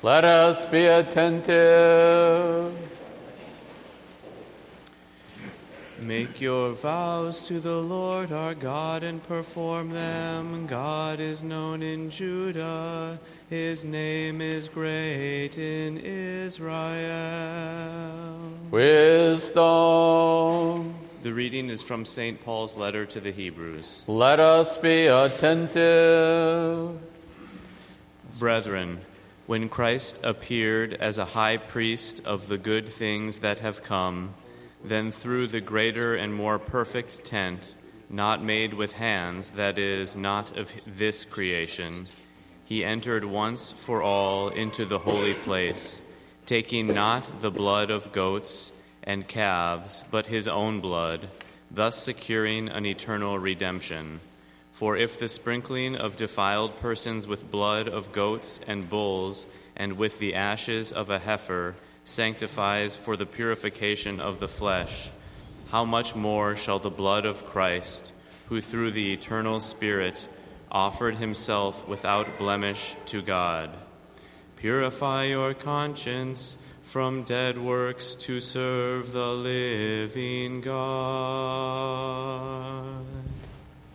Let us be attentive. Make your vows to the Lord our God and perform them. God is known in Judah, his name is great in Israel. Wisdom. The reading is from St. Paul's letter to the Hebrews. Let us be attentive. Brethren, when Christ appeared as a high priest of the good things that have come, then through the greater and more perfect tent, not made with hands, that is, not of this creation, he entered once for all into the holy place, taking not the blood of goats and calves, but his own blood, thus securing an eternal redemption. For if the sprinkling of defiled persons with blood of goats and bulls and with the ashes of a heifer sanctifies for the purification of the flesh, how much more shall the blood of Christ, who through the eternal Spirit offered himself without blemish to God, purify your conscience from dead works to serve the living God?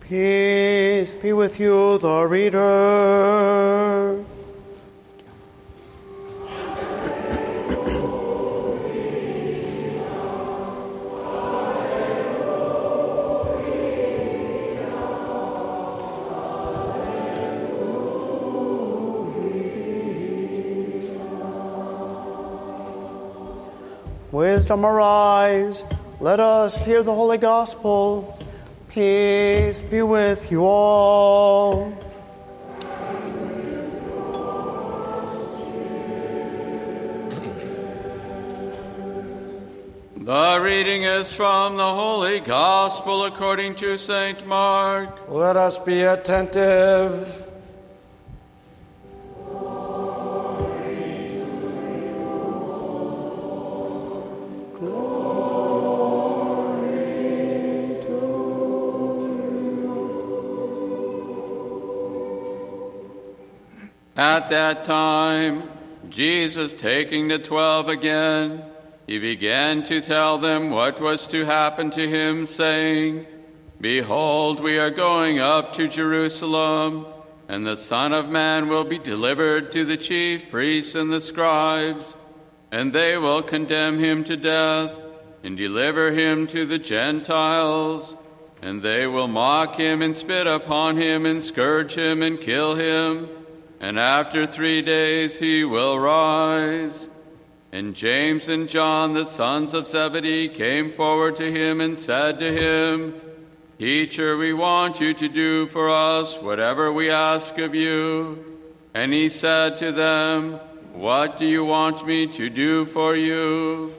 Peace be with you, the reader. Wisdom arise. Let us hear the Holy Gospel. Peace be with you all. The reading is from the Holy Gospel according to St. Mark. Let us be attentive. At that time, Jesus taking the twelve again, he began to tell them what was to happen to him, saying, Behold, we are going up to Jerusalem, and the Son of Man will be delivered to the chief priests and the scribes, and they will condemn him to death, and deliver him to the Gentiles, and they will mock him and spit upon him and scourge him and kill him and after three days he will rise. And James and John, the sons of Zebedee, came forward to him and said to him, Teacher, we want you to do for us whatever we ask of you. And he said to them, What do you want me to do for you?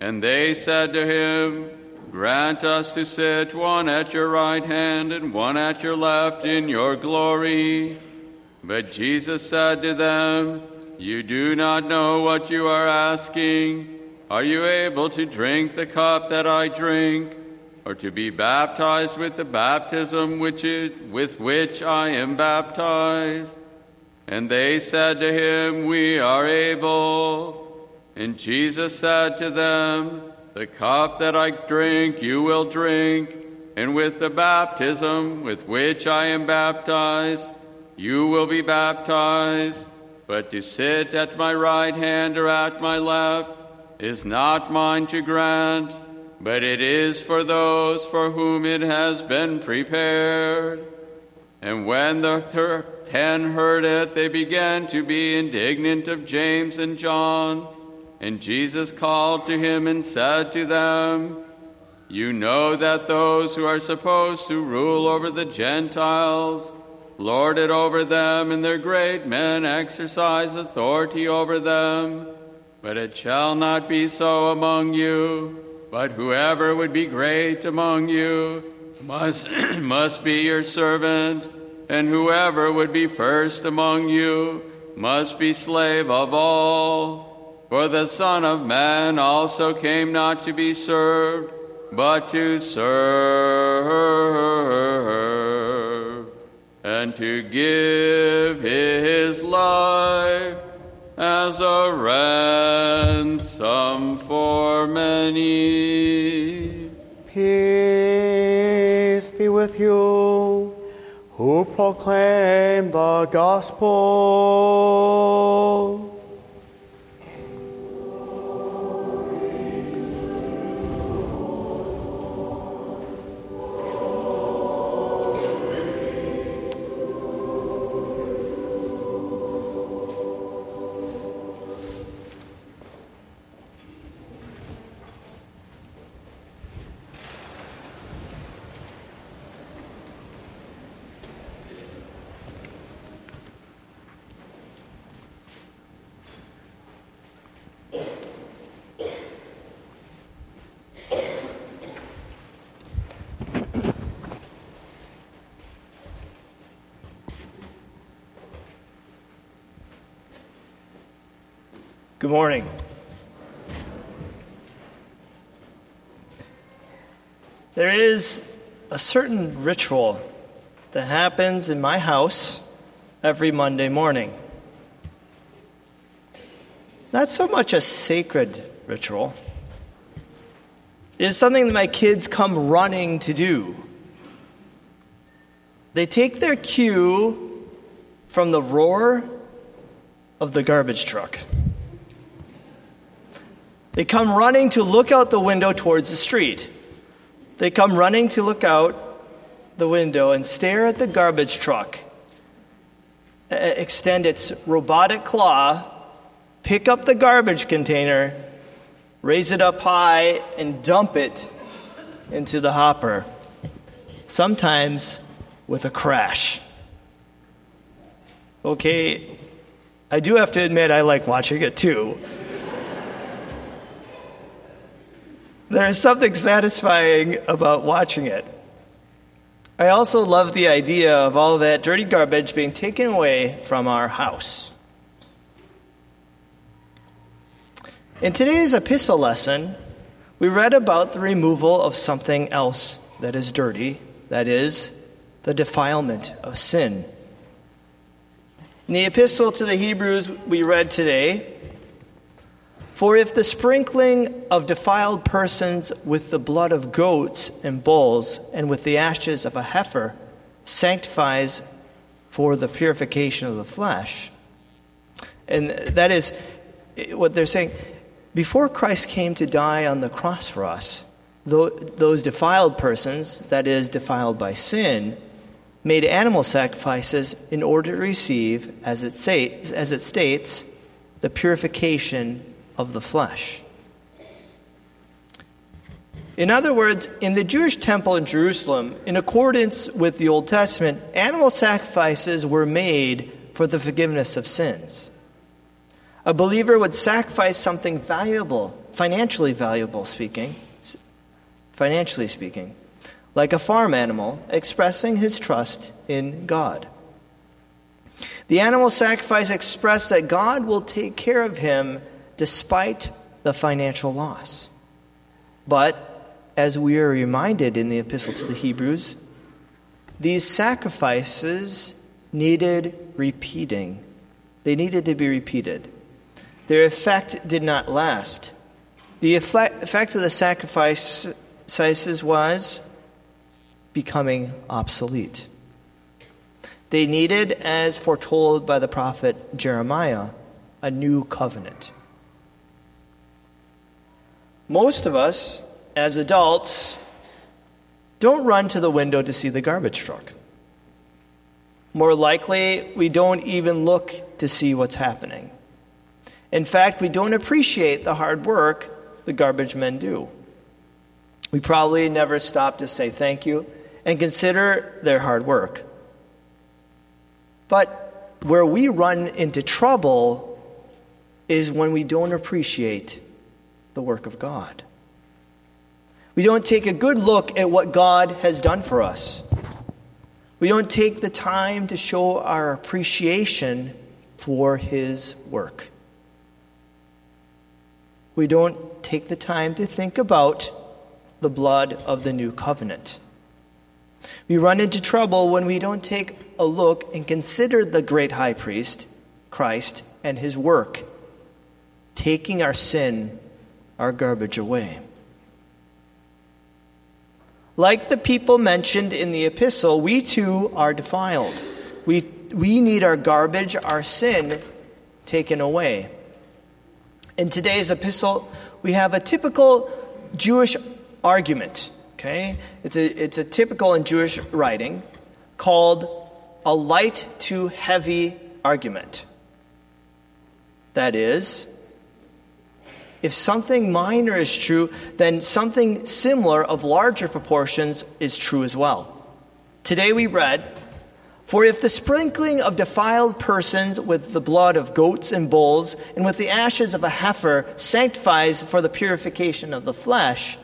And they said to him, Grant us to sit one at your right hand and one at your left in your glory. But Jesus said to them, You do not know what you are asking. Are you able to drink the cup that I drink, or to be baptized with the baptism which with which I am baptized? And they said to him, We are able. And Jesus said to them, The cup that I drink you will drink, and with the baptism with which I am baptized, you will be baptized, but to sit at my right hand or at my left is not mine to grant, but it is for those for whom it has been prepared. And when the ter- ten heard it, they began to be indignant of James and John. And Jesus called to him and said to them, You know that those who are supposed to rule over the Gentiles, lord it over them, and their great men exercise authority over them. But it shall not be so among you, but whoever would be great among you must, must be your servant, and whoever would be first among you must be slave of all. For the Son of Man also came not to be served, but to serve and to give his life as a ransom for many. Peace be with you who proclaim the gospel. Good morning. There is a certain ritual that happens in my house every Monday morning. Not so much a sacred ritual, it is something that my kids come running to do. They take their cue from the roar of the garbage truck. They come running to look out the window towards the street. They come running to look out the window and stare at the garbage truck, extend its robotic claw, pick up the garbage container, raise it up high, and dump it into the hopper, sometimes with a crash. Okay, I do have to admit I like watching it too. There is something satisfying about watching it. I also love the idea of all that dirty garbage being taken away from our house. In today's epistle lesson, we read about the removal of something else that is dirty, that is, the defilement of sin. In the epistle to the Hebrews we read today, for if the sprinkling of defiled persons with the blood of goats and bulls and with the ashes of a heifer sanctifies for the purification of the flesh, and that is eh, what they're saying, before Christ came to die on the cross for us, those defiled persons, that is, defiled by sin, made animal sacrifices in order to receive, as it, say, as it states, the purification of the flesh. In other words, in the Jewish temple in Jerusalem, in accordance with the Old Testament, animal sacrifices were made for the forgiveness of sins. A believer would sacrifice something valuable, financially valuable speaking, financially speaking, like a farm animal, expressing his trust in God. The animal sacrifice expressed that God will take care of him despite the financial loss. But, as we are reminded in the Epistle to the Hebrews, these sacrifices needed repeating. They needed to be repeated. Their effect did not last. The effect of the sacrifices was becoming obsolete. They needed, as foretold by the prophet Jeremiah, a new covenant. Most of us, as adults, don't run to the window to see the garbage truck. More likely, we don't even look to see what's happening. In fact, we don't appreciate the hard work the garbage men do. We probably never stop to say thank you and consider their hard work. But where we run into trouble is when we don't appreciate the work of God. We don't take a good look at what God has done for us. We don't take the time to show our appreciation for His work. We don't take the time to think about the blood of the new covenant. We run into trouble when we don't take a look and consider the great high priest, Christ, and his work taking our sin, our garbage away. Like the people mentioned in the epistle, we too are defiled. We, we need our garbage, our sin, taken away. In today's epistle, we have a typical Jewish argument. Okay? It's a, it's a typical in Jewish writing called a light to heavy argument. That is, if something minor is true, then something similar of larger proportions is true as well. Today we read, For if the sprinkling of defiled persons with the blood of goats and bulls and with the ashes of a heifer sanctifies for the purification of the flesh,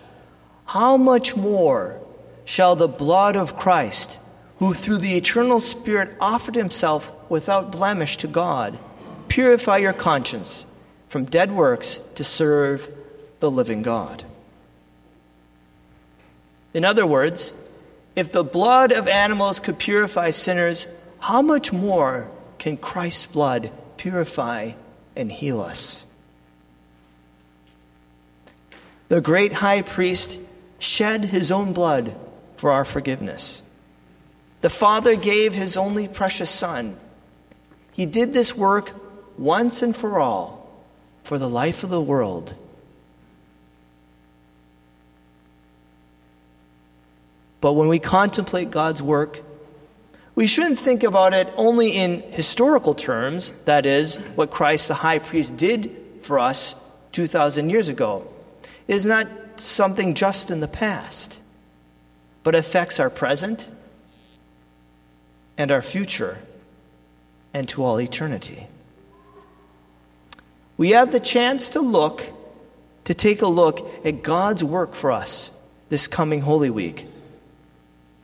how much more shall the blood of Christ, who through the eternal Spirit offered himself without blemish to God, purify your conscience? From dead works to serve the living God. In other words, if the blood of animals could purify sinners, how much more can Christ's blood purify and heal us? The great high priest shed his own blood for our forgiveness. The Father gave his only precious Son. He did this work once and for all for the life of the world. But when we contemplate God's work, we shouldn't think about it only in historical terms, that is, what Christ the high priest did for us 2,000 years ago. It is not something just in the past, but affects our present and our future and to all eternity we have the chance to look, to take a look at God's work for us this coming Holy Week,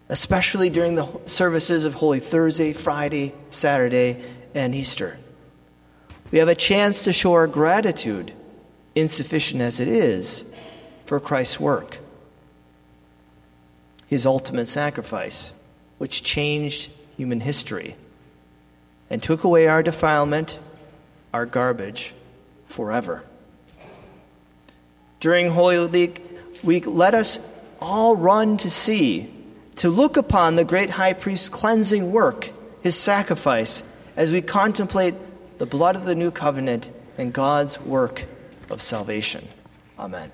especially during the services of Holy Thursday, Friday, Saturday, and Easter. We have a chance to show our gratitude, insufficient as it is, for Christ's work, his ultimate sacrifice, which changed human history and took away our defilement, our garbage, forever. During Holy Week, let us all run to see, to look upon the great high priest's cleansing work, his sacrifice, as we contemplate the blood of the new covenant and God's work of salvation. Amen.